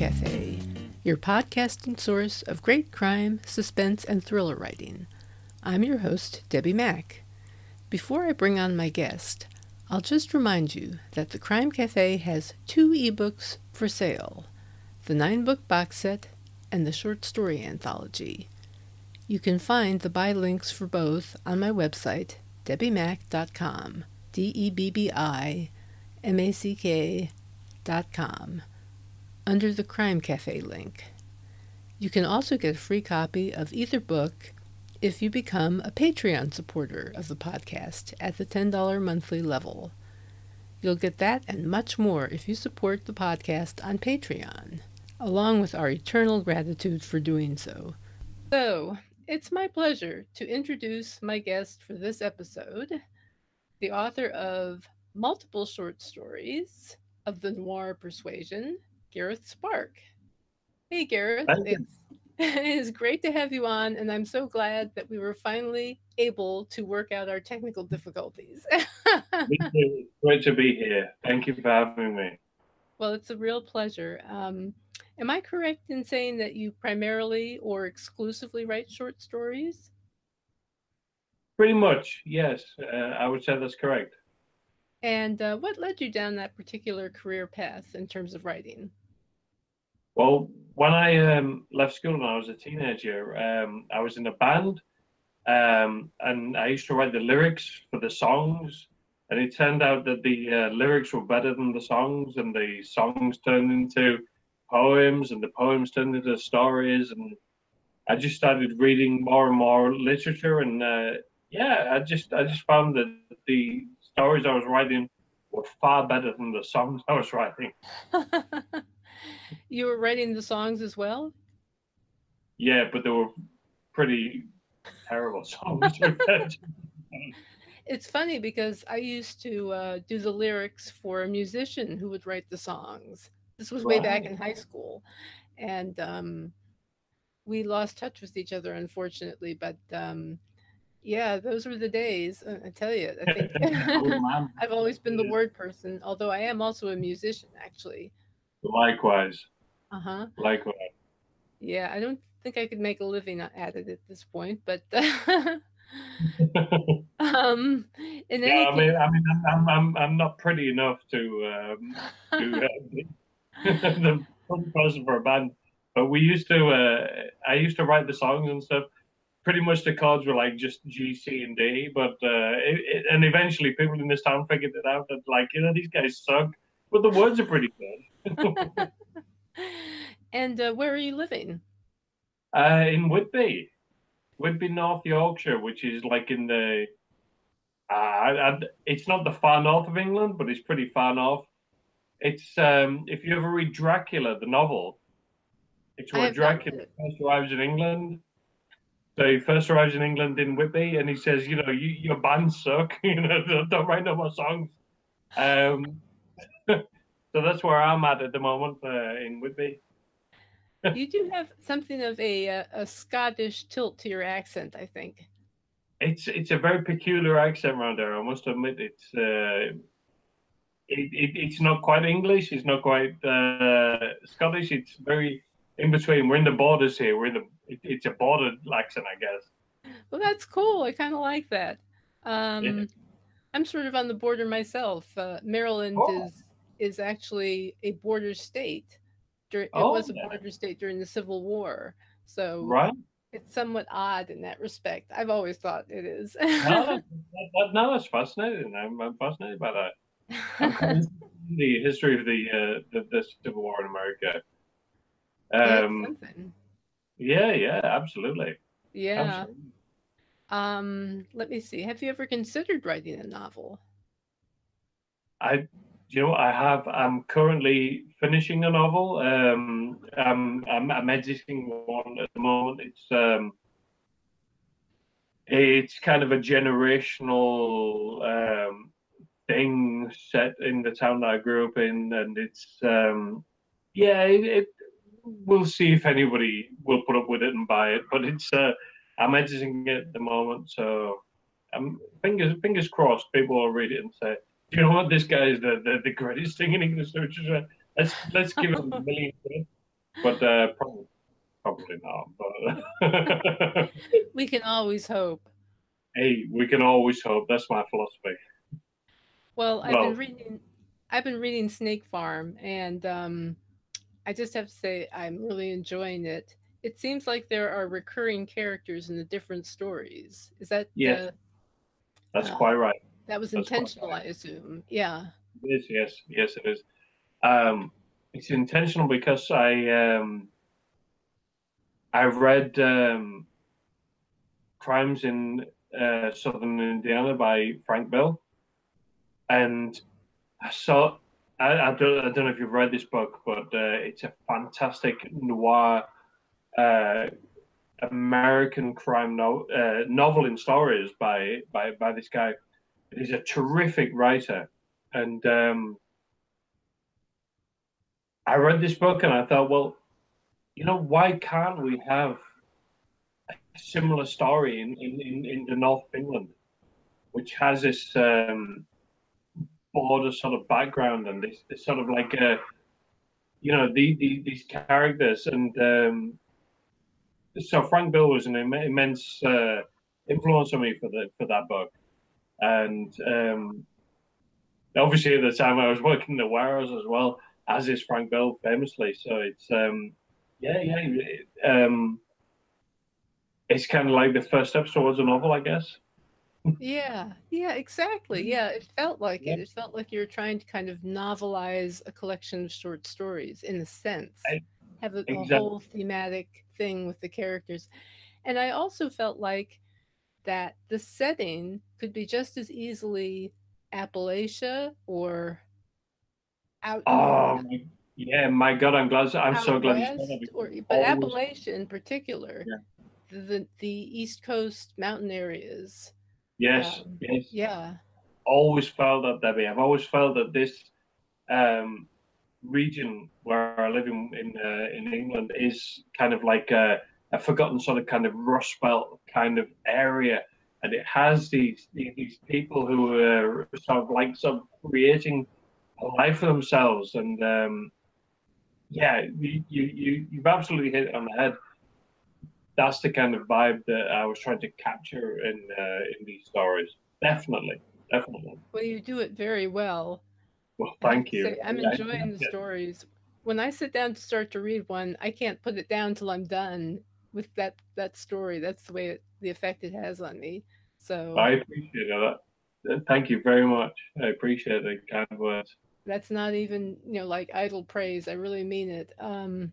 Cafe, your podcasting source of great crime, suspense, and thriller writing. I'm your host, Debbi Mack. Before I bring on my guest, I'll just remind you that The Crime Cafe has two ebooks for sale the nine book box set and the short story anthology. You can find the buy links for both on my website, debbimack.com. D E B B I M A C K dot com under the Crime Cafe link. You can also get a free copy of either book if you become a Patreon supporter of the podcast at the $10 monthly level. You'll get that and much more if you support the podcast on Patreon, along with our eternal gratitude for doing so. So, it's my pleasure to introduce my guest for this episode, the author of multiple short stories of the noir persuasion, Gareth Spark. Hey, Gareth. It's, it is great to have you on, and I'm so glad that we were finally able to work out our technical difficulties. Great to be here. Thank you for having me. Well, it's a real pleasure. Um, am I correct in saying that you primarily or exclusively write short stories? Pretty much, yes. Uh, I would say that's correct. And uh, what led you down that particular career path in terms of writing? Well, when I um, left school when I was a teenager, um, I was in a band, um, and I used to write the lyrics for the songs. And it turned out that the uh, lyrics were better than the songs, and the songs turned into poems, and the poems turned into stories. And I just started reading more and more literature, and uh, yeah, I just I just found that the stories I was writing were far better than the songs I was writing. you were writing the songs as well? Yeah, but they were pretty terrible songs. it's funny because I used to uh, do the lyrics for a musician who would write the songs. This was way back in high school. And um, we lost touch with each other, unfortunately. But um, yeah, those were the days. Uh, I tell you, I think I've always been the word person, although I am also a musician, actually. Likewise. Uh huh. Likewise. Yeah, I don't think I could make a living at it at this point, but um, in yeah, I mean, I mean, I'm, I'm, I'm not pretty enough to um, to uh, the person for a band, but we used to. Uh, I used to write the songs and stuff. Pretty much the chords were like just G, C, and D, but uh, it, it, and eventually people in this town figured it out that like you know these guys suck, but the words are pretty good. and uh, where are you living? Uh, in Whitby, Whitby, North Yorkshire, which is like in the. Uh, it's not the far north of England, but it's pretty far north. It's um, if you ever read Dracula, the novel, it's where Dracula first arrives in England. So he first arrives in England in Whitby, and he says, "You know, you, your band suck. you know, don't, don't write no more songs." Um, so that's where I'm at at the moment uh, in Whitby. you do have something of a, a, a Scottish tilt to your accent, I think. It's it's a very peculiar accent around there. I must admit, it's uh, it, it, it's not quite English. It's not quite uh, Scottish. It's very in between. We're in the borders here. We're in the it, it's a border accent, I guess. Well, that's cool. I kind of like that. Um, yeah. I'm sort of on the border myself. Uh, Maryland oh. is is actually a border state. It oh, was a border state during the Civil War. So right. it's somewhat odd in that respect. I've always thought it is. no, that, that, no, that's fascinating. I'm, I'm fascinated by that. the history of the, uh, the, the Civil War in America. Um, yeah, yeah, absolutely. Yeah. Absolutely. Um, let me see. Have you ever considered writing a novel? I you know, I have. I'm currently finishing a novel. Um, I'm, I'm, I'm editing one at the moment. It's um, it's kind of a generational um, thing set in the town that I grew up in, and it's um, yeah, it, it, We'll see if anybody will put up with it and buy it, but it's. Uh, I'm editing it at the moment, so I'm fingers fingers crossed. People will read it and say you know what? This guy is the, the, the greatest thing in English literature let's let's give him a million but uh, probably probably not. But we can always hope. Hey, we can always hope. That's my philosophy. Well, I've been reading. I've been reading Snake Farm, and um, I just have to say I'm really enjoying it. It seems like there are recurring characters in the different stories. Is that? Yes, uh, that's uh, quite right. That was intentional. I assume. Yeah. It is. Yes. Yes, it is. Um, it's intentional because I um, I've read um, Crimes in uh, Southern Indiana by Frank Bill, and I saw. I, I, don't, I don't know if you've read this book, but uh, it's a fantastic noir uh, American crime no, uh, novel in stories by, by by this guy. He's a terrific writer, and um, I read this book and I thought, well, you know, why can't we have a similar story in, in, in, the North of England, which has this um, border sort of background and this, this sort of like a, you know, the, the, these characters. And um, so Frank Bill was an immense uh, influence on me for the for that book. And um, obviously at the time I was working the warehouse as well, as is Frank Bill famously. So it's um, yeah, yeah. It, um, it's kind of like the first step towards a novel, I guess. yeah, yeah, exactly. Yeah, it felt like yeah. it. It felt like you were trying to kind of novelize a collection of short stories in a sense. I, Have a, exactly. a whole thematic thing with the characters. And I also felt like that the setting could be just as easily Appalachia or out. Oh, yeah, my God, I'm glad. I'm so glad. West, or, but always, Appalachia in particular, yeah. the the East Coast mountain areas. Yes, um, yes, yeah. Always felt that, Debbi. I've always felt that this um, region where I live in in, uh, in England is kind of like a, a, forgotten sort of kind of Rust Belt kind of area, and it has these these people who are sort of like sort of creating a life for themselves and um, yeah, you, you, you've absolutely hit it on the head. That's the kind of vibe that I was trying to capture in uh, in these stories. Definitely, definitely. Well, you do it very well. Well, thank you. I'm enjoying the stories. When I sit down to start to read one, I can't put it down till I'm done with that that story. That's the way it, the effect it has on me. So I appreciate that. Thank you very much. I appreciate the kind words that's not even you know like idle praise i really mean it um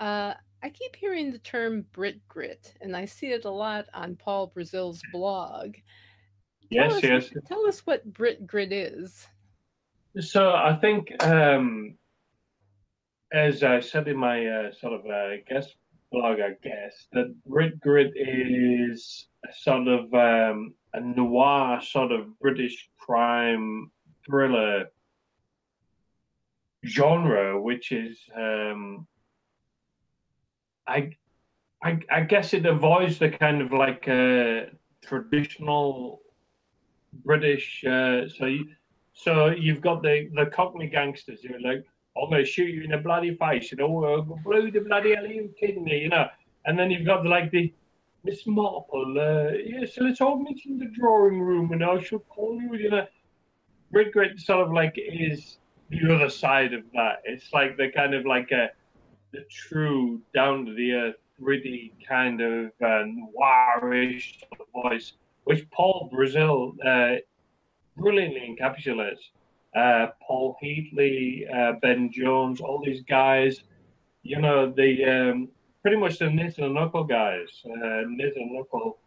uh i keep hearing the term brit grit and i see it a lot on paul brazill's blog yes tell yes tell us what brit grit is so i think um as i said in my uh, sort of uh, guest blog i guess that brit grit is a sort of um a noir sort of british crime thriller genre, which is um, I, I, I guess it avoids the kind of like uh, traditional British. Uh, so you, so you've got the the Cockney gangsters who are like, I'm going to shoot you in the bloody face, you know, uh, blue the bloody hell are you kidding me, you know? And then you've got like the Miss Marple, uh, yes, so let's all meet in the drawing room and I shall call you, you know. Great, great sort of like is the other side of that. It's like the kind of like a the true down to the earth, gritty kind of uh, noirish voice, which Paul Brazill uh, brilliantly encapsulates. Uh, Paul Heatley, uh, Ben Jones, all these guys, you know, the um, pretty much the knit and knuckle guys, uh, knit and knuckle,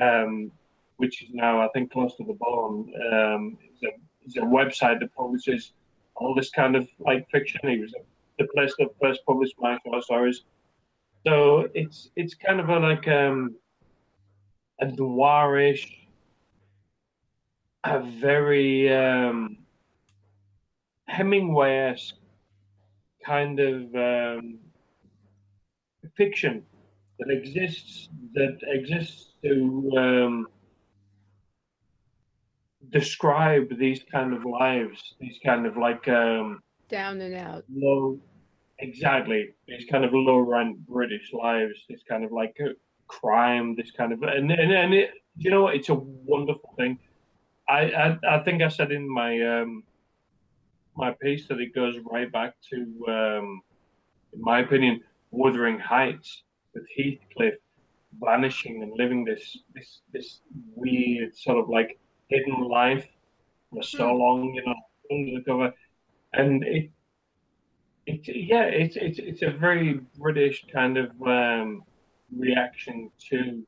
um, which is now I think close to the bone. Um, it's a, a website that publishes all this kind of like fiction. He was the place that first published my short stories. So it's it's kind of a like um, a noirish, a very um, Hemingway-esque kind of um, fiction that exists that exists to um, describe these kind of lives, these kind of like um, down and out. Low, exactly. These kind of low rent British lives. This kind of like uh, crime. This kind of and and, and it, you know what? It's a wonderful thing. I, I I think I said in my um my piece that it goes right back to um in my opinion Wuthering Heights with Heathcliff vanishing and living this this this weird sort of like hidden life for so Hmm. long, you know, under the cover, and it. It, yeah, it's it's it's a very British kind of um, reaction to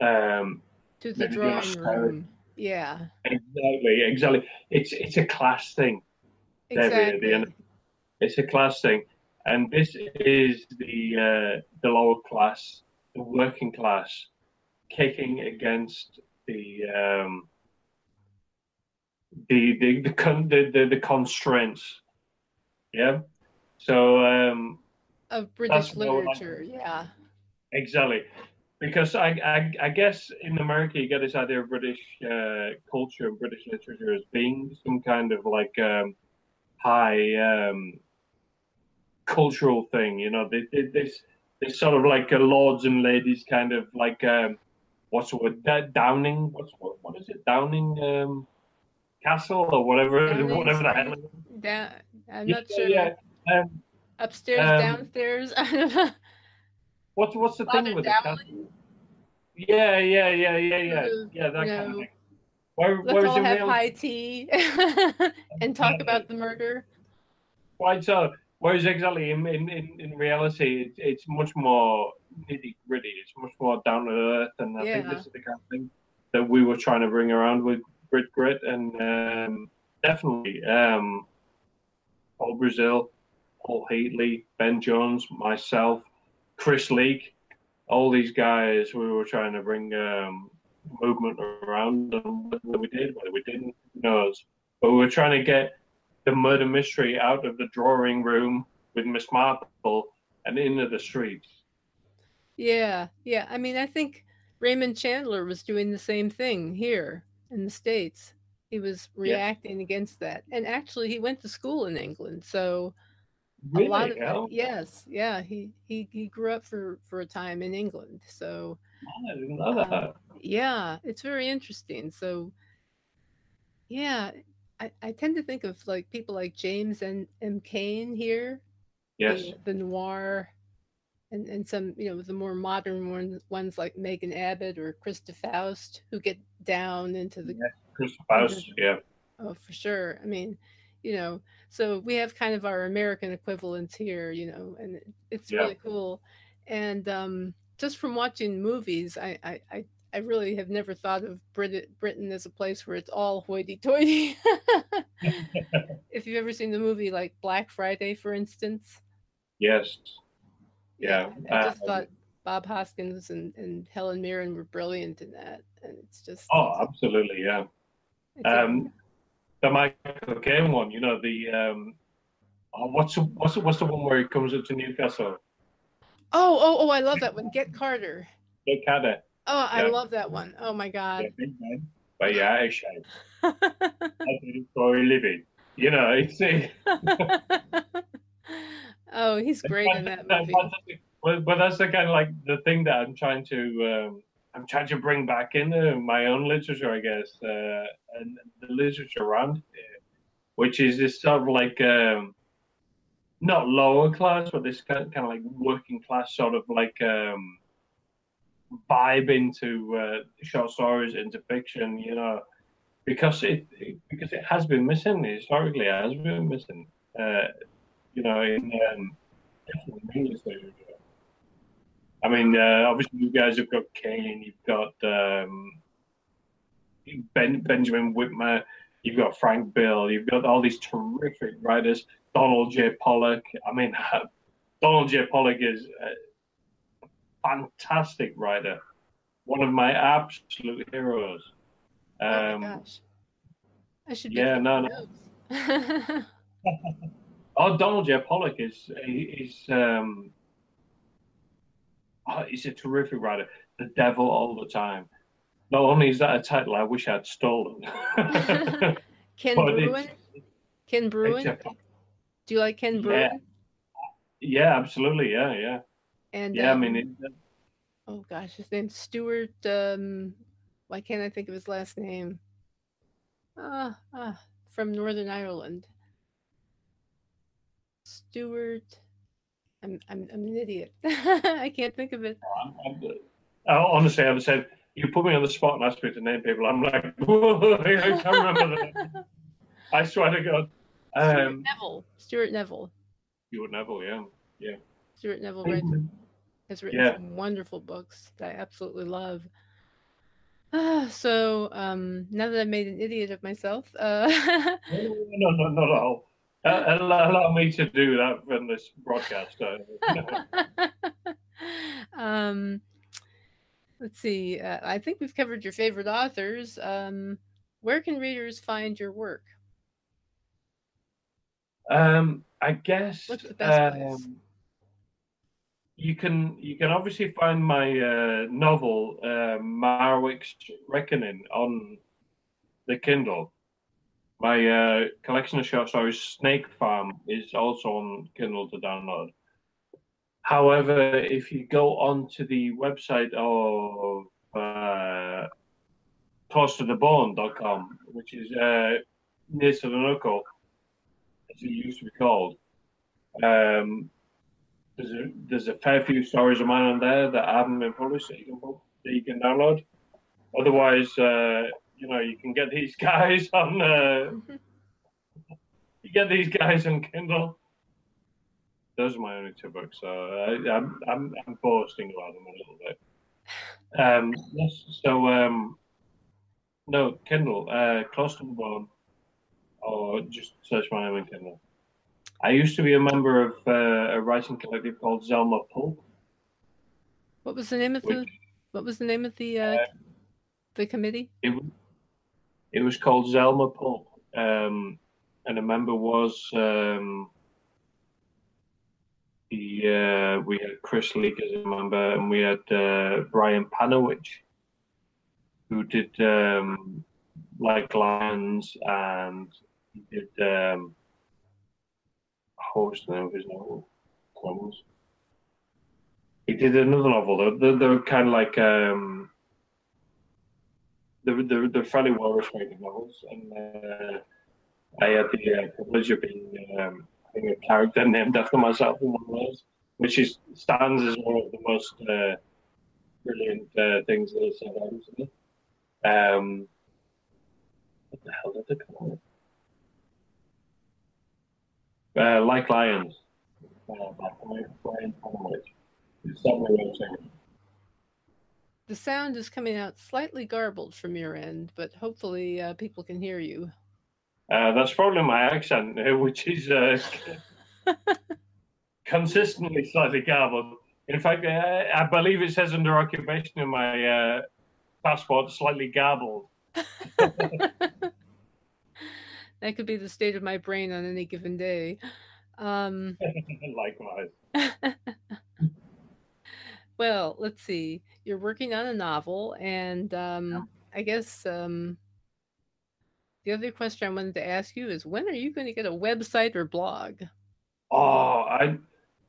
um, To the drawing room. Yeah, exactly exactly. It's it's a class thing. Debbi, at the exactly. It's a class thing, and this is the uh, the lower class, the working class, kicking against the um, the the the, con- the, the, the constraints. Yeah. So um, Of British That's what I like. literature. Yeah. exactly, because I, I I guess in America you get this idea of British uh, culture and British literature as being some kind of like um, high um, cultural thing. You know, they, they, this this sort of like a lords and ladies kind of like um, what's the word? Downing. What's what, what is it? Downing um, Castle or whatever Downing whatever the hell. Down, I'm Yeah, not sure. yeah. Um, Upstairs, Um, downstairs. what's what's the Father thing with Dowling? castle? Yeah, yeah, yeah, yeah, yeah, Uh, yeah. That kind of thing. Where, Let's all have real, high tea and talk about the murder. quite so. Whereas exactly in in, in, reality, it's, it's much more nitty gritty. It's much more down to earth, and I think this is the kind of thing that we were trying to bring around with Brit Grit, and um, definitely um, Paul Brazill, Paul Heatley, Ben Jones, myself, Chris Leek, all these guys. We were trying to bring um, movement around, and whether we did, whether we didn't, who knows. But we were trying to get the murder mystery out of the drawing room with Miss Marple and into the streets. Yeah, yeah. I mean, I think Raymond Chandler was doing the same thing here in the States. He was reacting against that. And actually, he went to school in England. So Really? a lot of Hell, yes, yeah. He, he he grew up for for a time in England. So I didn't know that. um, yeah, it's very interesting. So yeah, I, I tend to think of like people like James and M. Cain here, yes. the, the noir, and and some you know the more modern ones ones like Megan Abbott or Christa Faust who get down into the Chris Faust, yeah. oh for sure. I mean, you know, so we have kind of our American equivalents here, you know, and it's Yeah. really cool. And um, just from watching movies, I, I I really have never thought of Brit- Britain as a place where it's all hoity-toity. if you've ever seen the movie like Black Friday, for instance, Yes. Yeah, I just uh, thought Bob Hoskins and, and Helen Mirren were brilliant in that, and it's just Oh, absolutely, yeah. Um, the Michael Caine one, you know, the um, oh, what's the, what's what's the one where he comes up to Newcastle? oh oh oh I love that one. Get Carter. Get of Oh, I Yeah. love that one. Oh my god. but yeah, I shame. I did it for a living. You know, it's a, oh, he's great in that movie. But, but that's the kind of like the thing that I'm trying to um, I'm trying to bring back into my own literature, I guess, uh, and the literature around which is this sort of like um, not lower class, but this kind kind of like working class sort of like um, vibe into uh, short stories, into fiction, you know, because it, it because it has been missing historically, it has been missing, uh, you know, in um, English literature. I mean, uh, obviously, you guys have got Cain, you've got um, ben, Benjamin Whitmer, you've got Frank Bill, you've got all these terrific writers, Donald J. Pollock. I mean, Donald J. Pollock is a fantastic writer, one of my absolute heroes. oh Um, gosh. I should yeah, no, no. Oh, Donald J. Pollock is is um, oh, he's a terrific writer. The devil all the time. Not only is that a title I wish I'd stolen. Ken But Bruin. Ken Bruen. a Do you like Ken Bruen? Yeah. Yeah, absolutely. Yeah, yeah. And Yeah, I um, mean, it, oh gosh, his name's Stuart. Um, why can't I think of his last name? Ah, ah, from Northern Ireland. Stuart. I'm I'm I'm an idiot. I can't think of it. I'm, I'm, I, honestly, I would say you put me on the spot and ask me to name people. I'm like, I can't remember that. I swear to God. Stuart Um, Neville. Stuart Neville. Stuart Neville, yeah. Yeah. Stuart Neville writes, has written Yeah. some wonderful books that I absolutely love. Ah, so um, now that I've made an idiot of myself, uh, No, no, not at all. Uh, allow, allow me to do that in this broadcast. Um, let's see. Uh, I think we've covered your favorite authors. Um, where can readers find your work? um, I guess What's the best place? um, you can you can obviously find my uh, novel uh, Marwick's Reckoning on the Kindle. My uh, collection of short stories Snake Farm is also on Kindle to download. However, if you go onto the website of uh, which is uh, near Sudoku, as it used to be called, um, there's a, there's a fair few stories of mine on there that haven't been published that you can that you can download. Otherwise, uh, you know, you can get these guys on uh, you get these guys on Kindle. Those are my only two books, so I, I'm, I'm I'm boasting about them a little bit. Um, yes, so um, no Kindle, uh, close to the bone, or just search my name in Kindle. I used to be a member of uh, a writing collective called Zelmer Pulp. What was the name of the What was the name of the uh, the committee? It, it was called Zelmer Pulp, um, and a member was um, the uh, we had Chris Leek as a member, and we had uh, Brian Panowich, who did um, like Lions, and he did um, the name of his novel? Clones. He did another novel. They're, they're, they're kind of like um, they're, they're, they're fairly well respected novels, and uh, I had the uh, privilege of being um, having a character named after myself in one of those, which is stands as one of the most uh, brilliant uh, things that has said out to me. Um, what the hell did they call it? Uh, like Lions, uh, by Brian Brian It's something I'm saying. The sound is coming out slightly garbled from your end, but hopefully uh, people can hear you. Uh, that's probably my accent, which is uh, consistently slightly garbled. In fact, uh, I believe it says under occupation in my uh, passport, slightly garbled. that could be the state of my brain on any given day. Um, Likewise. well, let's see. You're working on a novel, and um, Yeah. I guess um, the other question I wanted to ask you is when are you going to get a website or blog? Oh, I,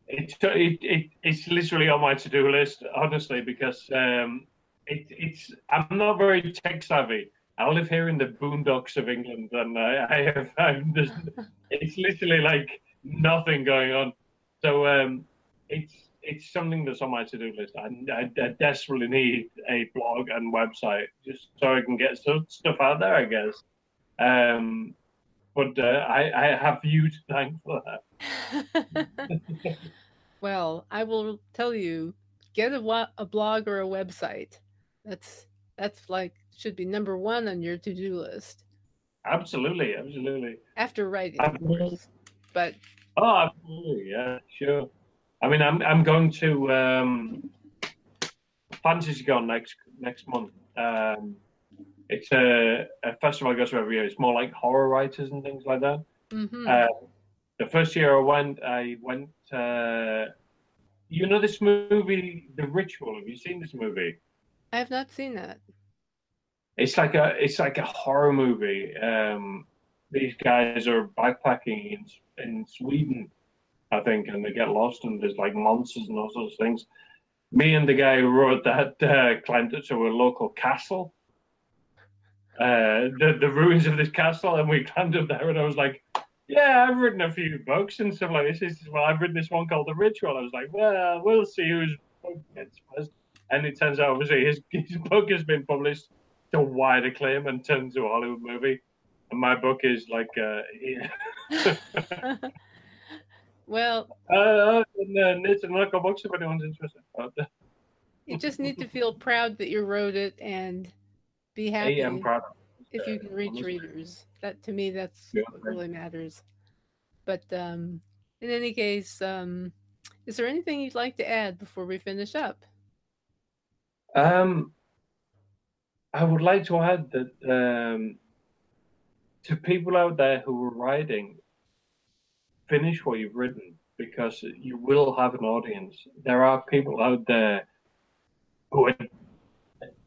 it's it, it, it's literally on my to-do list, honestly, because um, it, it's I'm not very tech savvy. I live here in the boondocks of England, and I, I have I'm just, it's literally like nothing going on. So um, it's it's something that's on my to-do list. I, I, I desperately need a blog and website just so I can get some stuff out there, I guess. Um, but uh, I, I have you to thank for that. well, I will tell you, get a, a blog or a website. That's that's like should be number one on your to-do list Absolutely, absolutely. after writing, of course. But Oh, absolutely, yeah, sure. I mean, I'm I'm going to um, FantasyCon next next month. Um, it's a, a festival I go to every year. It's more like horror writers and things like that. mhm. Uh, the first year I went, I went. Uh, you know this movie, The Ritual. Have you seen this movie? I have not seen that. It's like a it's like a horror movie. Um, these guys are backpacking in in Sweden, I think, and they get lost and there's like monsters and all sorts of things. Me and the guy who wrote that uh, climbed up to a local castle, uh, the the ruins of this castle, and we climbed up there, and I was like, "Yeah, I've written a few books and stuff like this." Says, "Well, I've written this one called The Ritual." I was like, "Well, we'll see whose book gets first. And it turns out, obviously, his his book has been published to wide acclaim and turned into a Hollywood movie. And my book is like, uh. well, uh, it's an local books if anyone's interested. you just need to feel proud that you wrote it and be happy. I am proud if you can reach readers. That to me, that's yeah, what really matters. But um, in any case, um, is there anything you'd like to add before we finish up? Um, I would like to add that um, to people out there who are writing, finish what you've written because you will have an audience. There are people out there who are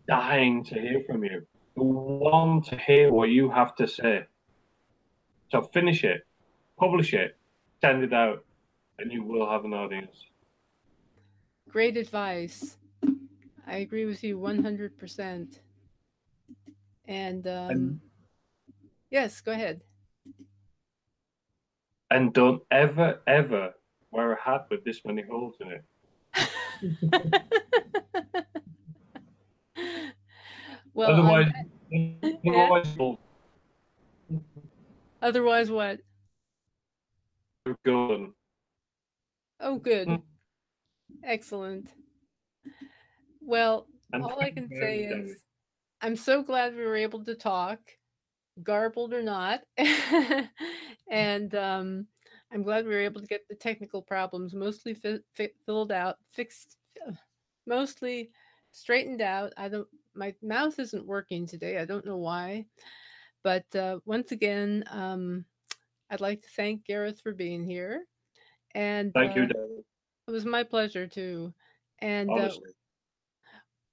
dying to hear from you, who want to hear what you have to say. So finish it, publish it, send it out, and you will have an audience. Great advice. I agree with you 100%. And, um, and yes, go ahead. And don't ever, ever wear a hat with this many holes in it. well, otherwise, otherwise, yeah. otherwise, what? Golden. Oh, good. Mm. Excellent. Well, and all I can say is I'm so glad we were able to talk, garbled or not. and um, I'm glad we were able to get the technical problems mostly fi- fi- filled out, fixed, mostly straightened out. I don't, my mouth isn't working today. I don't know why. But uh, once again, um, I'd like to thank Gareth for being here. And thank uh, you, David. It was my pleasure too. And uh,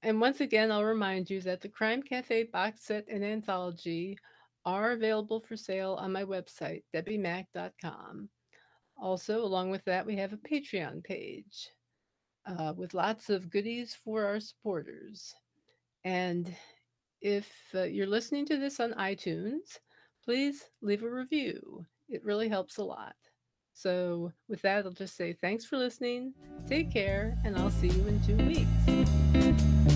and once again, I'll remind you that the Crime Cafe box set and anthology are available for sale on my website, debbimack.com. Also, along with that, we have a Patreon page uh, with lots of goodies for our supporters. And if uh, you're listening to this on iTunes, please leave a review. It really helps a lot. So, with that, I'll just say thanks for listening, take care, and I'll see you in two weeks.